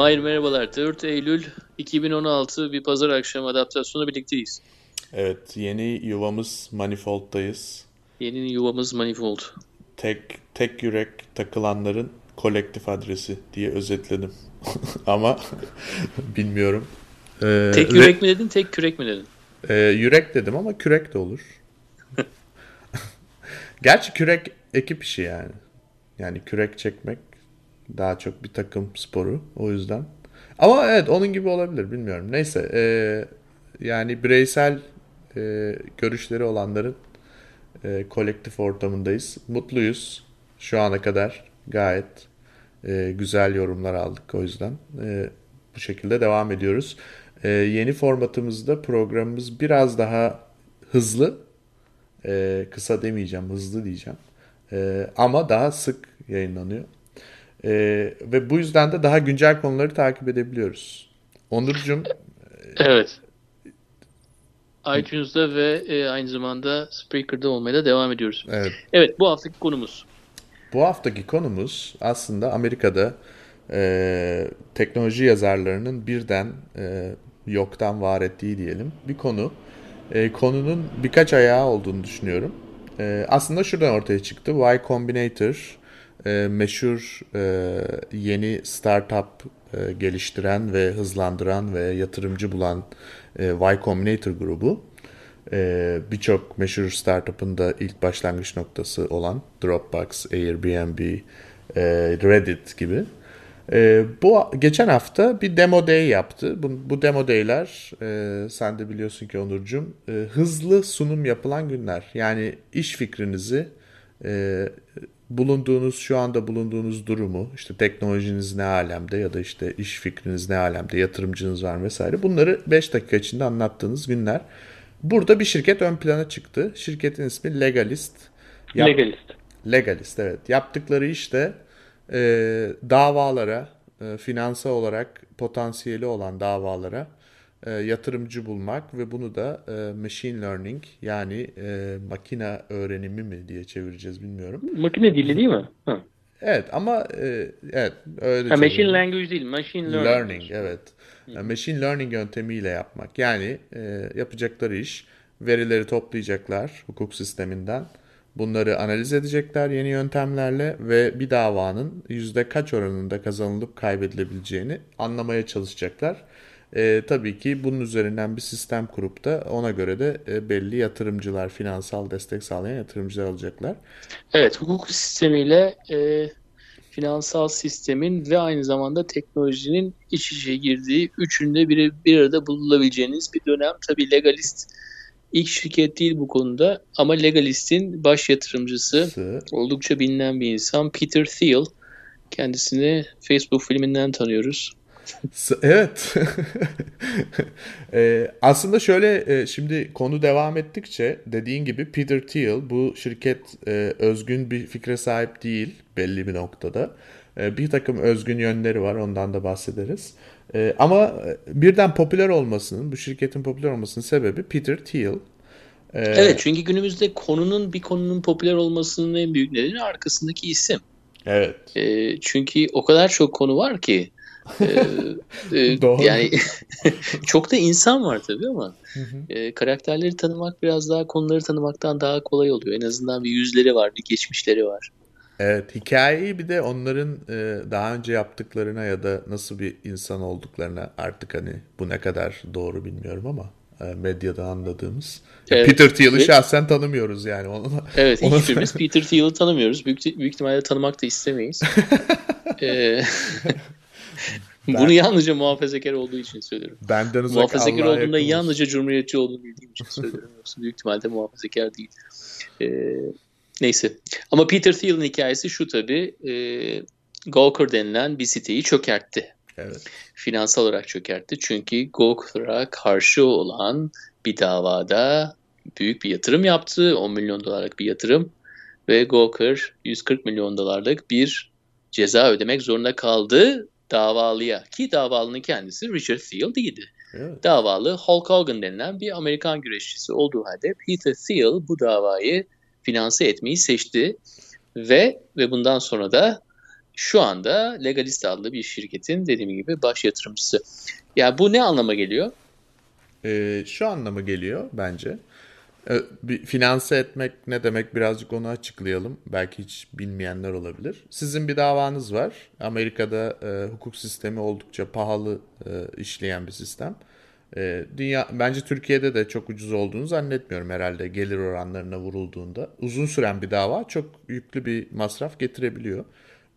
Mahir merhabalar. 4 Eylül 2016 bir pazar akşamı adaptasyonu birlikteyiz. Evet, yeni yuvamız Manifold'dayız. Yeni yuvamız Manifold. Tek tek yürek takılanların kolektif adresi diye özetledim. Ama bilmiyorum. Ee, tek yürek mi dedin, tek kürek mi dedin? E, yürek dedim ama kürek de olur. Gerçi kürek ekip işi yani. Yani kürek çekmek daha çok bir takım sporu o yüzden. Ama evet onun gibi olabilir bilmiyorum. Neyse e, yani bireysel e, görüşleri olanların e, kolektif ortamındayız. Mutluyuz şu ana kadar gayet e, güzel yorumlar aldık o yüzden. E, bu şekilde devam ediyoruz. E, yeni formatımızda programımız biraz daha hızlı. E, kısa demeyeceğim hızlı diyeceğim. E, ama daha sık yayınlanıyor. E, ve bu yüzden de daha güncel konuları takip edebiliyoruz. Onurcuğum. Evet. iTunes'da ve e, aynı zamanda Spreaker'da olmaya da devam ediyoruz. Evet. Evet bu haftaki konumuz. Bu haftaki konumuz aslında Amerika'da e, teknoloji yazarlarının birden e, yoktan var ettiği diyelim bir konu. E, konunun birkaç ayağı olduğunu düşünüyorum. E, aslında şuradan ortaya çıktı. Y Combinator e, meşhur e, yeni startup e, geliştiren ve hızlandıran ve yatırımcı bulan e, Y Combinator grubu e, birçok meşhur startup'ın da ilk başlangıç noktası olan Dropbox, Airbnb, e, Reddit gibi. E, bu geçen hafta bir demo day yaptı. Bu, bu demo day'ler e, sen de biliyorsun ki Onurcuğum e, hızlı sunum yapılan günler. Yani iş fikrinizi e, bulunduğunuz şu anda bulunduğunuz durumu işte teknolojiniz ne alemde ya da işte iş fikriniz ne alemde yatırımcınız var vesaire bunları 5 dakika içinde anlattığınız günler. Burada bir şirket ön plana çıktı. Şirketin ismi Legalist. Yap- Legalist. Legalist evet. Yaptıkları işte e, davalara, e, finansal olarak potansiyeli olan davalara e, yatırımcı bulmak ve bunu da e, machine learning yani e, makine öğrenimi mi diye çevireceğiz bilmiyorum. Makine dili değil mi? Ha. Evet ama e, evet öyle. Ha, machine language değil, machine learning. Learning evet. Yani machine learning yöntemiyle yapmak. Yani e, yapacakları iş verileri toplayacaklar hukuk sisteminden. Bunları analiz edecekler yeni yöntemlerle ve bir davanın yüzde kaç oranında kazanılıp kaybedilebileceğini anlamaya çalışacaklar. E, tabii ki bunun üzerinden bir sistem kurup da ona göre de e, belli yatırımcılar, finansal destek sağlayan yatırımcılar alacaklar. Evet, hukuk sistemiyle e, finansal sistemin ve aynı zamanda teknolojinin iç içe girdiği üçünde bir, bir arada bulunabileceğiniz bir dönem. Tabii Legalist ilk şirket değil bu konuda ama Legalist'in baş yatırımcısı Sı. oldukça bilinen bir insan Peter Thiel. Kendisini Facebook filminden tanıyoruz. Evet. ee, aslında şöyle e, şimdi konu devam ettikçe dediğin gibi Peter Thiel bu şirket e, özgün bir fikre sahip değil belli bir noktada. E, bir takım özgün yönleri var ondan da bahsederiz. E, ama birden popüler olmasının bu şirketin popüler olmasının sebebi Peter Thiel. E, evet çünkü günümüzde konunun bir konunun popüler olmasının en büyük nedeni arkasındaki isim. Evet. E, çünkü o kadar çok konu var ki ee, e, Doğru. Yani çok da insan var tabii ama E, karakterleri tanımak biraz daha konuları tanımaktan daha kolay oluyor. En azından bir yüzleri var, bir geçmişleri var. Evet, hikayeyi bir de onların e, daha önce yaptıklarına ya da nasıl bir insan olduklarına artık hani bu ne kadar doğru bilmiyorum ama e, medyada anladığımız. Evet. Peter Thiel'i evet. şahsen tanımıyoruz yani. Onu, evet, hiçbirimiz Peter Thiel'i tanımıyoruz. Büyük, büyük ihtimalle tanımak da istemeyiz. ee, ben, Bunu yalnızca muhafazakar olduğu için söylüyorum. Benden uzak Muhafazakar olduğunda yalnızca cumhuriyetçi olduğunu bildiğim için söylüyorum. Yoksa büyük ihtimalle muhafazakar değil. Ee, neyse. Ama Peter Thiel'in hikayesi şu tabii. E, Gawker denilen bir siteyi çökertti. Evet. Finansal olarak çökertti. Çünkü Gawker'a karşı olan bir davada büyük bir yatırım yaptı. 10 milyon dolarlık bir yatırım. Ve Gawker 140 milyon dolarlık bir ceza ödemek zorunda kaldı davalıya ki davalının kendisi Richard Thiel değildi. Evet. Davalı Hulk Hogan denilen bir Amerikan güreşçisi olduğu halde Peter Thiel bu davayı finanse etmeyi seçti ve ve bundan sonra da şu anda Legalist adlı bir şirketin dediğim gibi baş yatırımcısı. Ya yani bu ne anlama geliyor? Ee, şu anlama geliyor bence. Bir finanse etmek ne demek birazcık onu açıklayalım. Belki hiç bilmeyenler olabilir. Sizin bir davanız var. Amerika'da e, hukuk sistemi oldukça pahalı e, işleyen bir sistem. E, dünya bence Türkiye'de de çok ucuz olduğunu zannetmiyorum herhalde gelir oranlarına vurulduğunda. Uzun süren bir dava çok yüklü bir masraf getirebiliyor.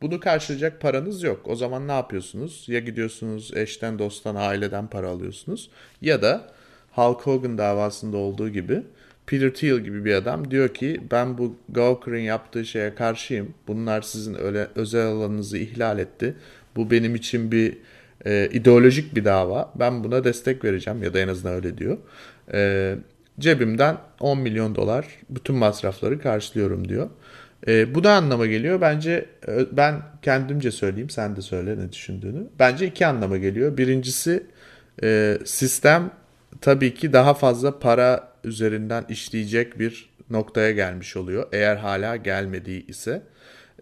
Bunu karşılayacak paranız yok. O zaman ne yapıyorsunuz? Ya gidiyorsunuz eşten, dosttan, aileden para alıyorsunuz ya da Hulk Hogan davasında olduğu gibi Peter Thiel gibi bir adam diyor ki ben bu Gawker'ın yaptığı şeye karşıyım. Bunlar sizin öyle özel alanınızı ihlal etti. Bu benim için bir e, ideolojik bir dava. Ben buna destek vereceğim ya da en azından öyle diyor. E, cebimden 10 milyon dolar bütün masrafları karşılıyorum diyor. E, bu da anlama geliyor. Bence e, ben kendimce söyleyeyim sen de söyle ne düşündüğünü. Bence iki anlama geliyor. Birincisi e, sistem tabii ki daha fazla para üzerinden işleyecek bir noktaya gelmiş oluyor. Eğer hala gelmediği ise.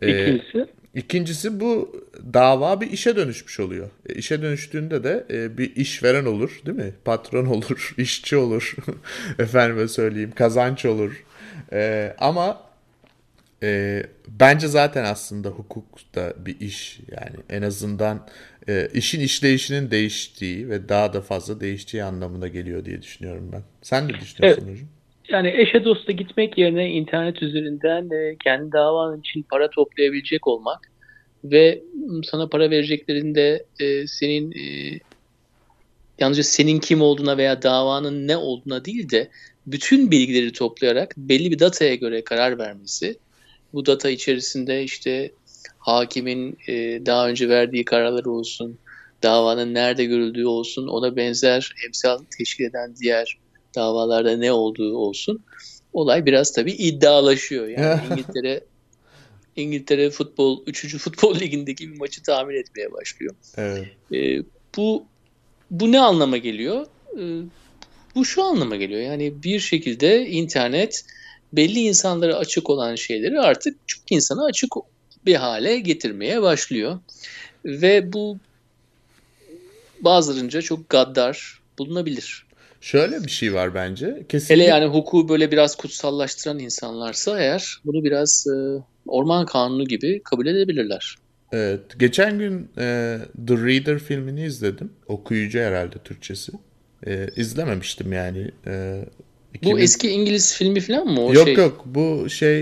E, İkincisi? İkincisi bu dava bir işe dönüşmüş oluyor. E, işe dönüştüğünde de e, bir işveren olur değil mi? Patron olur, işçi olur, efendime söyleyeyim kazanç olur. E, ama e, bence zaten aslında hukuk da bir iş yani en azından e, işin işleyişinin değiştiği ve daha da fazla değiştiği anlamına geliyor diye düşünüyorum ben. Sen ne düşünüyorsun evet. hocam? Yani eşe dosta gitmek yerine internet üzerinden e, kendi davan için para toplayabilecek olmak ve sana para vereceklerinde e, senin e, yalnızca senin kim olduğuna veya davanın ne olduğuna değil de bütün bilgileri toplayarak belli bir dataya göre karar vermesi bu data içerisinde işte hakimin e, daha önce verdiği kararları olsun, davanın nerede görüldüğü olsun, ona benzer emsal teşkil eden diğer davalarda ne olduğu olsun. Olay biraz tabii iddialaşıyor. Yani İngiltere İngiltere futbol 3. futbol ligindeki bir maçı tahmin etmeye başlıyor. Evet. E, bu bu ne anlama geliyor? E, bu şu anlama geliyor. Yani bir şekilde internet belli insanlara açık olan şeyleri artık çok insana açık bir hale getirmeye başlıyor. Ve bu bazılarınca çok gaddar bulunabilir. Şöyle bir şey var bence. Kesinlikle... Hele yani hukuku böyle biraz kutsallaştıran insanlarsa eğer bunu biraz e, orman kanunu gibi kabul edebilirler. Evet. Geçen gün e, The Reader filmini izledim. Okuyucu herhalde Türkçesi. E, izlememiştim yani. E, 2000... Bu eski İngiliz filmi falan mı? O yok şey... yok. Bu şey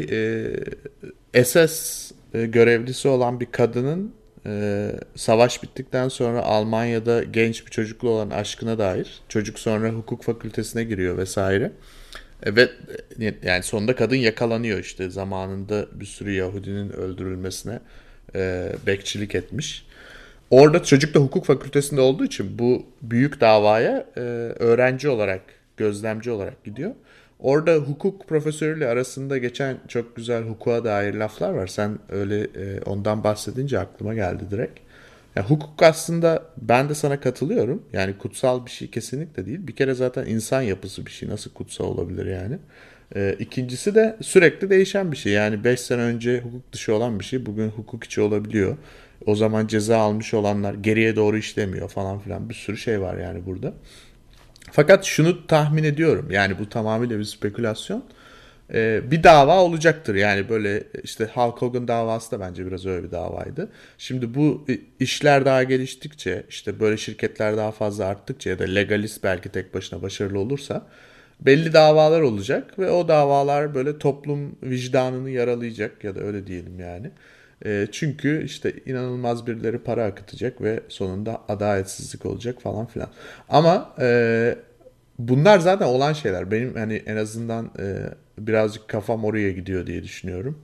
e, SS e, görevlisi olan bir kadının e, savaş bittikten sonra Almanya'da genç bir çocuklu olan aşkına dair. Çocuk sonra hukuk fakültesine giriyor vesaire. E, ve e, yani sonunda kadın yakalanıyor işte zamanında bir sürü Yahudinin öldürülmesine e, bekçilik etmiş. Orada çocuk da hukuk fakültesinde olduğu için bu büyük davaya e, öğrenci olarak, gözlemci olarak gidiyor. Orada hukuk profesörüyle arasında geçen çok güzel hukuka dair laflar var. Sen öyle e, ondan bahsedince aklıma geldi direkt. Yani hukuk aslında ben de sana katılıyorum. Yani kutsal bir şey kesinlikle değil. Bir kere zaten insan yapısı bir şey. Nasıl kutsal olabilir yani? E, ikincisi de sürekli değişen bir şey. Yani 5 sene önce hukuk dışı olan bir şey bugün hukuk içi olabiliyor. O zaman ceza almış olanlar geriye doğru işlemiyor falan filan. Bir sürü şey var yani burada. Fakat şunu tahmin ediyorum. Yani bu tamamıyla bir spekülasyon. Ee, bir dava olacaktır. Yani böyle işte Hulk Hogan davası da bence biraz öyle bir davaydı. Şimdi bu işler daha geliştikçe işte böyle şirketler daha fazla arttıkça ya da legalist belki tek başına başarılı olursa belli davalar olacak ve o davalar böyle toplum vicdanını yaralayacak ya da öyle diyelim yani. E, çünkü işte inanılmaz birileri para akıtacak ve sonunda adaletsizlik olacak falan filan. Ama e, bunlar zaten olan şeyler. Benim hani en azından e, birazcık kafam oraya gidiyor diye düşünüyorum.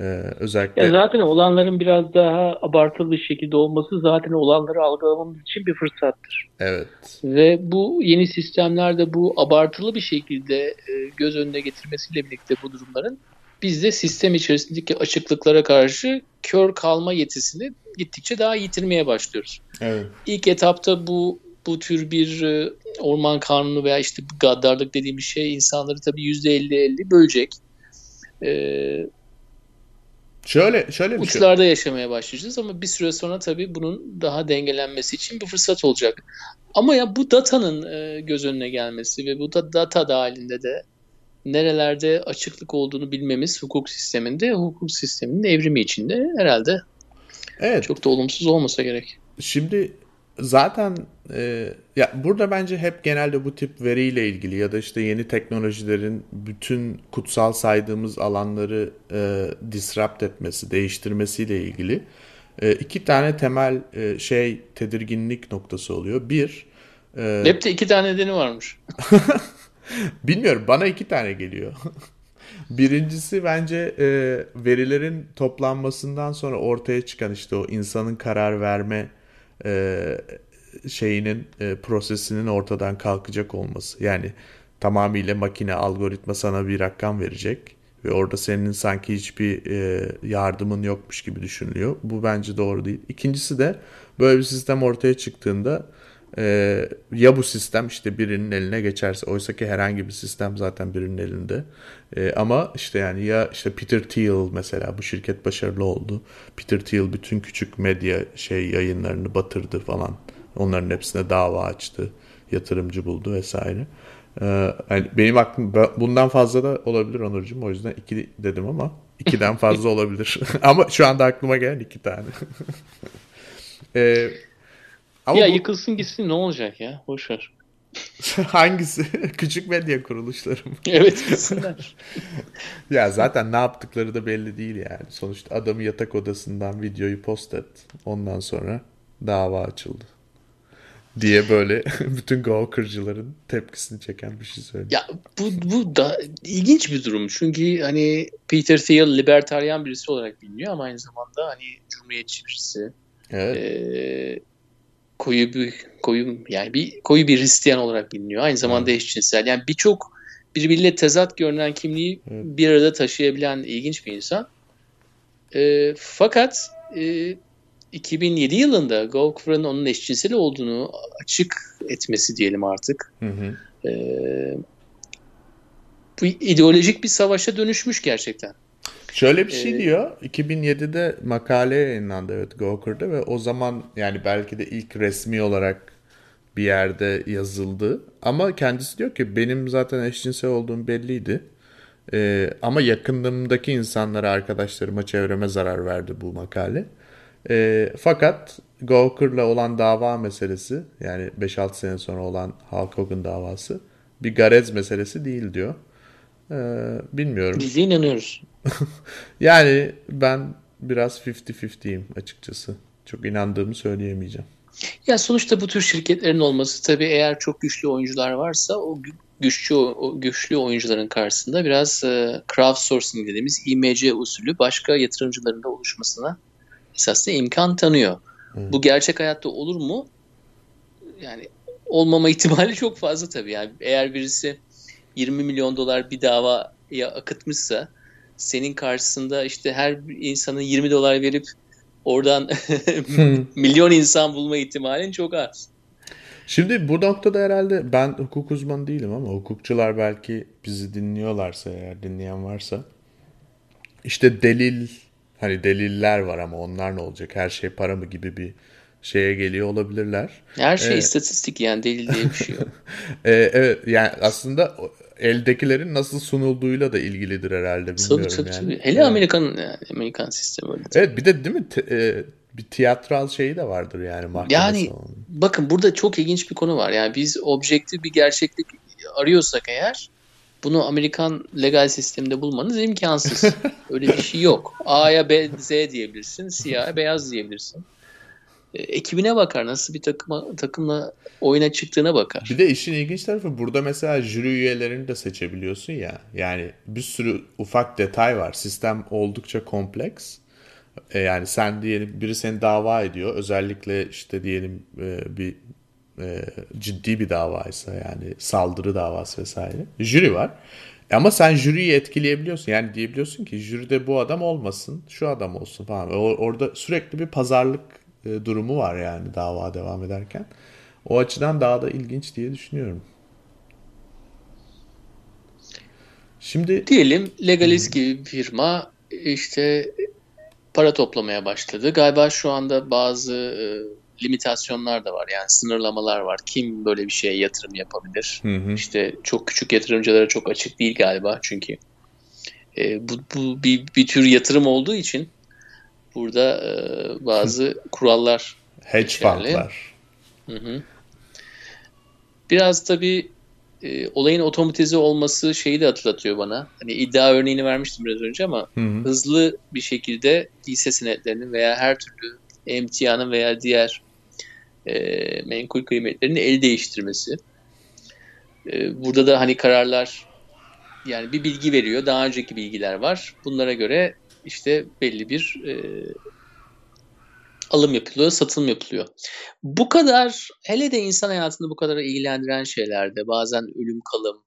Ee, özellikle ya zaten olanların biraz daha abartılı bir şekilde olması zaten olanları algılamamız için bir fırsattır. Evet. Ve bu yeni sistemlerde bu abartılı bir şekilde e, göz önüne getirmesiyle birlikte bu durumların biz de sistem içerisindeki açıklıklara karşı kör kalma yetisini gittikçe daha yitirmeye başlıyoruz. Evet. İlk etapta bu bu tür bir e, orman kanunu veya işte gaddarlık dediğimiz şey insanları tabii %50-50 bölecek. Ee, Şöyle şöyle bir şey uçlarda şey. yaşamaya başlayacağız ama bir süre sonra tabii bunun daha dengelenmesi için bir fırsat olacak. Ama ya bu datanın e, göz önüne gelmesi ve bu da data dahilinde de nerelerde açıklık olduğunu bilmemiz hukuk sisteminde, hukuk sisteminin evrimi içinde herhalde evet. çok da olumsuz olmasa gerek. Şimdi zaten e, ya burada bence hep genelde bu tip veriyle ilgili ya da işte yeni teknolojilerin bütün kutsal saydığımız alanları e, disrupt etmesi, değiştirmesiyle ilgili e, iki tane temel e, şey tedirginlik noktası oluyor. Bir, e, hep de iki tane nedeni varmış. Bilmiyorum bana iki tane geliyor. Birincisi bence e, verilerin toplanmasından sonra ortaya çıkan işte o insanın karar verme e, şeyinin e, prosesinin ortadan kalkacak olması. Yani tamamıyla makine algoritma sana bir rakam verecek ve orada senin sanki hiçbir e, yardımın yokmuş gibi düşünülüyor. Bu bence doğru değil. İkincisi de böyle bir sistem ortaya çıktığında e, ya bu sistem işte birinin eline geçerse oysa ki herhangi bir sistem zaten birinin elinde. E, ama işte yani ya işte Peter Thiel mesela bu şirket başarılı oldu. Peter Thiel bütün küçük medya şey yayınlarını batırdı falan. Onların hepsine dava açtı yatırımcı buldu vesaire. Ee, yani benim aklım bundan fazla da olabilir Onurcuğum. O yüzden iki dedim ama ikiden fazla olabilir. Ama şu anda aklıma gelen iki tane. Ee, ama ya bu... yıkılsın gitsin ne olacak ya? Boş ver. Hangisi? Küçük medya kuruluşları mı? evet gitsinler. ya zaten ne yaptıkları da belli değil yani. Sonuçta adamı yatak odasından videoyu post et. Ondan sonra dava açıldı. Diye böyle bütün Gawker'cıların tepkisini çeken bir şey söyledi. Ya bu, bu da ilginç bir durum. Çünkü hani Peter Thiel libertaryen birisi olarak biliniyor ama aynı zamanda hani cumhuriyetçi birisi. Evet. Ee, koyu bir koyu yani bir koyu bir Hristiyan olarak biliniyor. Aynı zamanda evet. eşcinsel. Yani birçok birbiriyle tezat görünen kimliği evet. bir arada taşıyabilen ilginç bir insan. E, fakat e, 2007 yılında Gawker'ın onun eşcinsel olduğunu açık etmesi diyelim artık. Hı hı. E, bu ideolojik bir savaşa dönüşmüş gerçekten. Şöyle bir şey ee, diyor. 2007'de makale yayınlandı evet Gawker'da ve o zaman yani belki de ilk resmi olarak bir yerde yazıldı. Ama kendisi diyor ki benim zaten eşcinsel olduğum belliydi. Ee, ama yakınlığımdaki insanlara, arkadaşlarıma, çevreme zarar verdi bu makale. Ee, fakat Gawker'la olan dava meselesi yani 5-6 sene sonra olan Hulk Hogan davası bir garez meselesi değil diyor. Ee, bilmiyorum. Biz inanıyoruz. yani ben biraz 50-50'yim açıkçası. Çok inandığımı söyleyemeyeceğim. Ya sonuçta bu tür şirketlerin olması tabii eğer çok güçlü oyuncular varsa o güçlü o güçlü oyuncuların karşısında biraz e, crowdsourcing dediğimiz IMC usulü başka yatırımcıların da oluşmasına esasında imkan tanıyor. Hmm. Bu gerçek hayatta olur mu? Yani olmama ihtimali çok fazla tabii. Yani eğer birisi 20 milyon dolar bir davaya akıtmışsa senin karşısında işte her insanın 20 dolar verip oradan milyon insan bulma ihtimalin çok az. Şimdi bu noktada herhalde ben hukuk uzmanı değilim ama hukukçular belki bizi dinliyorlarsa eğer dinleyen varsa işte delil hani deliller var ama onlar ne olacak her şey para mı gibi bir şeye geliyor olabilirler. Her şey ee, istatistik yani delil diye bir şey yok. ee, evet yani aslında eldekilerin nasıl sunulduğuyla da ilgilidir herhalde bilmiyorum tabii, tabii, yani. Tabii. Hele Amerikan yani Amerikan sistemi öyle. Evet bir de değil mi te, e, bir tiyatral şeyi de vardır yani Yani salonu. bakın burada çok ilginç bir konu var. Yani biz objektif bir gerçeklik arıyorsak eğer bunu Amerikan legal sisteminde bulmanız imkansız. Öyle bir şey yok. A'ya B, Z diyebilirsin. Siyah'a beyaz diyebilirsin. E, ekibine bakar. Nasıl bir takıma, takımla oyuna çıktığına bakar. Bir de işin ilginç tarafı burada mesela jüri üyelerini de seçebiliyorsun ya. Yani bir sürü ufak detay var. Sistem oldukça kompleks. E, yani sen diyelim biri seni dava ediyor. Özellikle işte diyelim e, bir ciddi bir davaysa yani saldırı davası vesaire. Jüri var. Ama sen jüriyi etkileyebiliyorsun. Yani diyebiliyorsun ki jüride bu adam olmasın, şu adam olsun falan. Orada sürekli bir pazarlık e, durumu var yani dava devam ederken. O açıdan daha da ilginç diye düşünüyorum. Şimdi diyelim Legalis gibi bir firma işte para toplamaya başladı. Galiba şu anda bazı e, limitasyonlar da var. Yani sınırlamalar var. Kim böyle bir şeye yatırım yapabilir? Hı hı. İşte çok küçük yatırımcılara çok açık değil galiba çünkü. E, bu, bu bir, bir tür yatırım olduğu için burada e, bazı kurallar Hedge fundlar. Hı hı. Biraz tabii e, olayın otomatize olması şeyi de hatırlatıyor bana. Hani iddia örneğini vermiştim biraz önce ama hı hı. hızlı bir şekilde hisse senetlerinin veya her türlü emtianın veya diğer e, menkul kıymetlerinin el değiştirmesi. E, burada da hani kararlar yani bir bilgi veriyor. Daha önceki bilgiler var. Bunlara göre işte belli bir e, alım yapılıyor, satılım yapılıyor. Bu kadar hele de insan hayatını bu kadar ilgilendiren şeylerde bazen ölüm kalım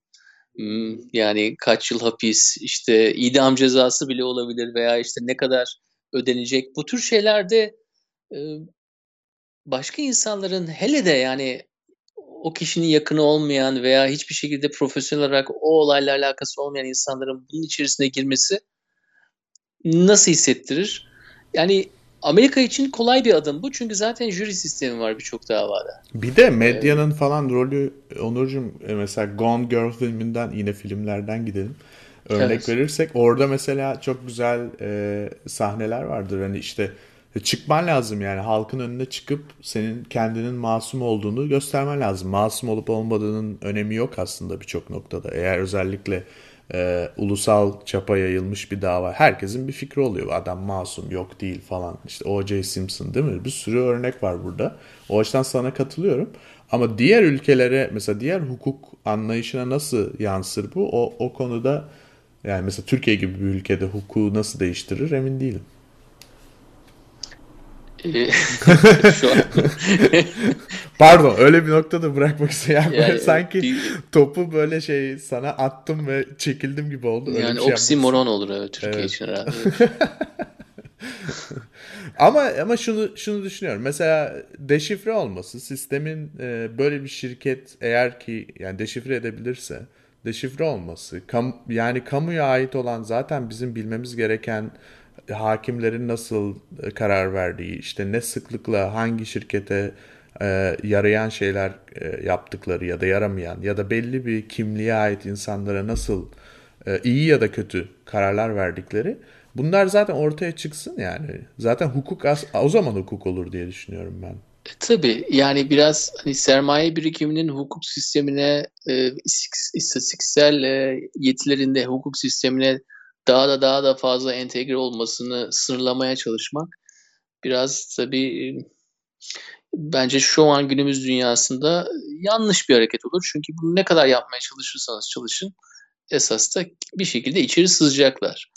hmm, yani kaç yıl hapis işte idam cezası bile olabilir veya işte ne kadar ödenecek bu tür şeylerde e, başka insanların hele de yani o kişinin yakını olmayan veya hiçbir şekilde profesyonel olarak o olayla alakası olmayan insanların bunun içerisine girmesi nasıl hissettirir? Yani Amerika için kolay bir adım bu. Çünkü zaten jüri sistemi var birçok davada. Bir de medyanın evet. falan rolü Onurcuğum e, mesela Gone Girl filminden yine filmlerden gidelim. Örnek evet. verirsek orada mesela çok güzel e, sahneler vardır. Hani işte çıkman lazım yani halkın önüne çıkıp senin kendinin masum olduğunu göstermen lazım. Masum olup olmadığının önemi yok aslında birçok noktada. Eğer özellikle e, ulusal çapa yayılmış bir dava. Herkesin bir fikri oluyor. Adam masum yok değil falan. İşte O.J. Simpson değil mi? Bir sürü örnek var burada. O açıdan sana katılıyorum. Ama diğer ülkelere mesela diğer hukuk anlayışına nasıl yansır bu? O, o konuda yani mesela Türkiye gibi bir ülkede hukuku nasıl değiştirir emin değilim. Şu an. Pardon öyle bir noktada bırakmak istiyorum. Yani, yani sanki bir, topu böyle şey sana attım ve çekildim gibi oldu. Öyle yani şey oksimoron olur evet Türkiye evet. için herhalde. ama ama şunu şunu düşünüyorum. Mesela deşifre olması sistemin e, böyle bir şirket eğer ki yani deşifre edebilirse deşifre olması kam, yani kamuya ait olan zaten bizim bilmemiz gereken hakimlerin nasıl e, karar verdiği, işte ne sıklıkla hangi şirkete e, yarayan şeyler e, yaptıkları ya da yaramayan ya da belli bir kimliğe ait insanlara nasıl e, iyi ya da kötü kararlar verdikleri bunlar zaten ortaya çıksın yani. Zaten hukuk az, o zaman hukuk olur diye düşünüyorum ben. Tabii yani biraz hani sermaye birikiminin hukuk sistemine, e, istatistiksel e, yetilerinde hukuk sistemine daha da daha da fazla entegre olmasını sınırlamaya çalışmak biraz tabii bence şu an günümüz dünyasında yanlış bir hareket olur. Çünkü bunu ne kadar yapmaya çalışırsanız çalışın esas da bir şekilde içeri sızacaklar.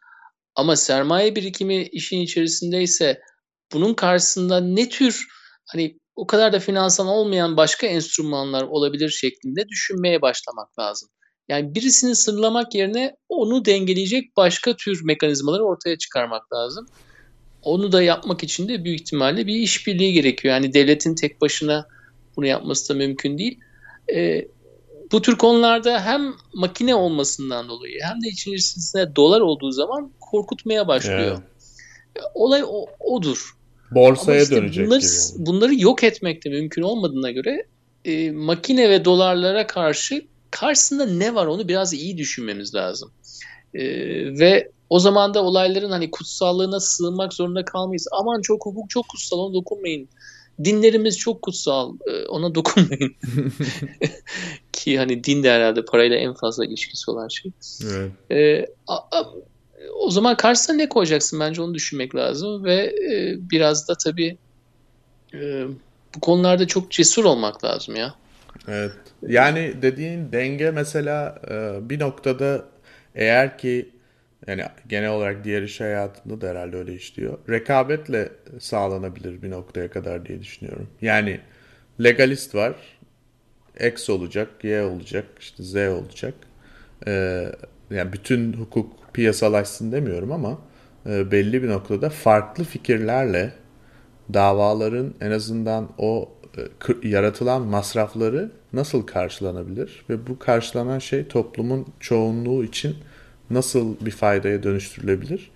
Ama sermaye birikimi işin içerisindeyse bunun karşısında ne tür hani o kadar da finansal olmayan başka enstrümanlar olabilir şeklinde düşünmeye başlamak lazım. Yani birisini sınırlamak yerine onu dengeleyecek başka tür mekanizmaları ortaya çıkarmak lazım. Onu da yapmak için de büyük ihtimalle bir işbirliği gerekiyor. Yani devletin tek başına bunu yapması da mümkün değil. E, bu tür konularda hem makine olmasından dolayı hem de içerisinde dolar olduğu zaman korkutmaya başlıyor. Evet. Olay o, odur. Borsaya işte dönecek bunları, gibi. Bunları yok etmek de mümkün olmadığına göre e, makine ve dolarlara karşı karşısında ne var onu biraz iyi düşünmemiz lazım. E, ve o zaman da olayların hani kutsallığına sığınmak zorunda kalmayız. Aman çok hukuk çok kutsal ona dokunmayın. Dinlerimiz çok kutsal e, ona dokunmayın. Ki hani din de herhalde parayla en fazla ilişkisi olan şey. Evet. E, a, a, o zaman karşısına ne koyacaksın bence onu düşünmek lazım ve e, biraz da tabii e, bu konularda çok cesur olmak lazım ya. Evet. Yani dediğin denge mesela e, bir noktada eğer ki yani genel olarak diğer iş hayatında da herhalde öyle işliyor. Rekabetle sağlanabilir bir noktaya kadar diye düşünüyorum. Yani legalist var. X olacak, Y olacak, işte Z olacak. Ee, yani bütün hukuk piyasalaşsın demiyorum ama e, belli bir noktada farklı fikirlerle davaların en azından o e, yaratılan masrafları nasıl karşılanabilir ve bu karşılanan şey toplumun çoğunluğu için nasıl bir faydaya dönüştürülebilir?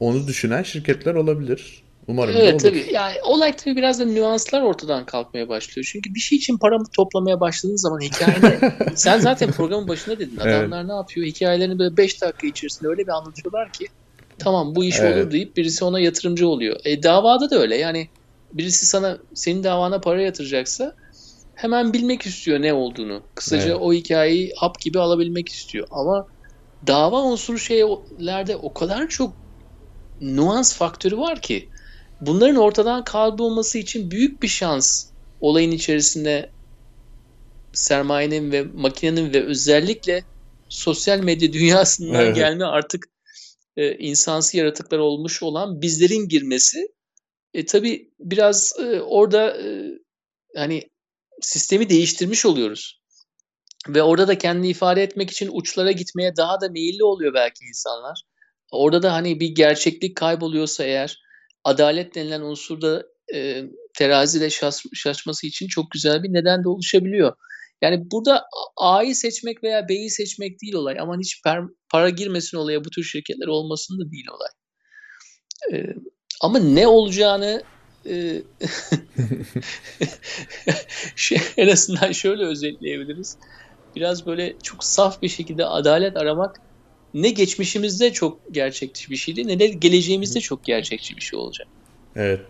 onu düşünen şirketler olabilir. Umarım evet, olur. Tabii. Yani olay tabii biraz da nüanslar ortadan kalkmaya başlıyor. Çünkü bir şey için paramı toplamaya başladığın zaman hikayede sen zaten programın başında dedin. Adamlar evet. ne yapıyor? Hikayelerini böyle 5 dakika içerisinde öyle bir anlatıyorlar ki tamam bu iş evet. olur deyip birisi ona yatırımcı oluyor. E, davada da öyle. Yani birisi sana senin davana para yatıracaksa hemen bilmek istiyor ne olduğunu. Kısaca evet. o hikayeyi hap gibi alabilmek istiyor. Ama dava unsuru şeylerde o kadar çok nuans faktörü var ki bunların ortadan kaybolması için büyük bir şans olayın içerisinde sermayenin ve makinenin ve özellikle sosyal medya dünyasından evet. gelme artık e, insansı yaratıklar olmuş olan bizlerin girmesi e, tabii biraz e, orada e, hani sistemi değiştirmiş oluyoruz. Ve orada da kendini ifade etmek için uçlara gitmeye daha da meyilli oluyor belki insanlar. Orada da hani bir gerçeklik kayboluyorsa eğer adalet denilen unsur da e, terazide şaş, şaşması için çok güzel bir neden de oluşabiliyor. Yani burada A'yı seçmek veya B'yi seçmek değil olay. Ama hiç per, para girmesin olaya bu tür şirketler olmasın da değil olay. E, ama ne olacağını e, şey, en azından şöyle özetleyebiliriz. Biraz böyle çok saf bir şekilde adalet aramak ne geçmişimizde çok gerçekçi bir şeydi ne de geleceğimizde çok gerçekçi bir şey olacak. Evet.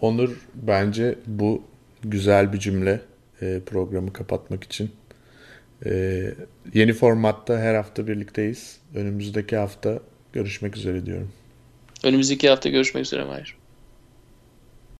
Onur bence bu güzel bir cümle e, programı kapatmak için. E, yeni formatta her hafta birlikteyiz. Önümüzdeki hafta görüşmek üzere diyorum. Önümüzdeki hafta görüşmek üzere Mahir.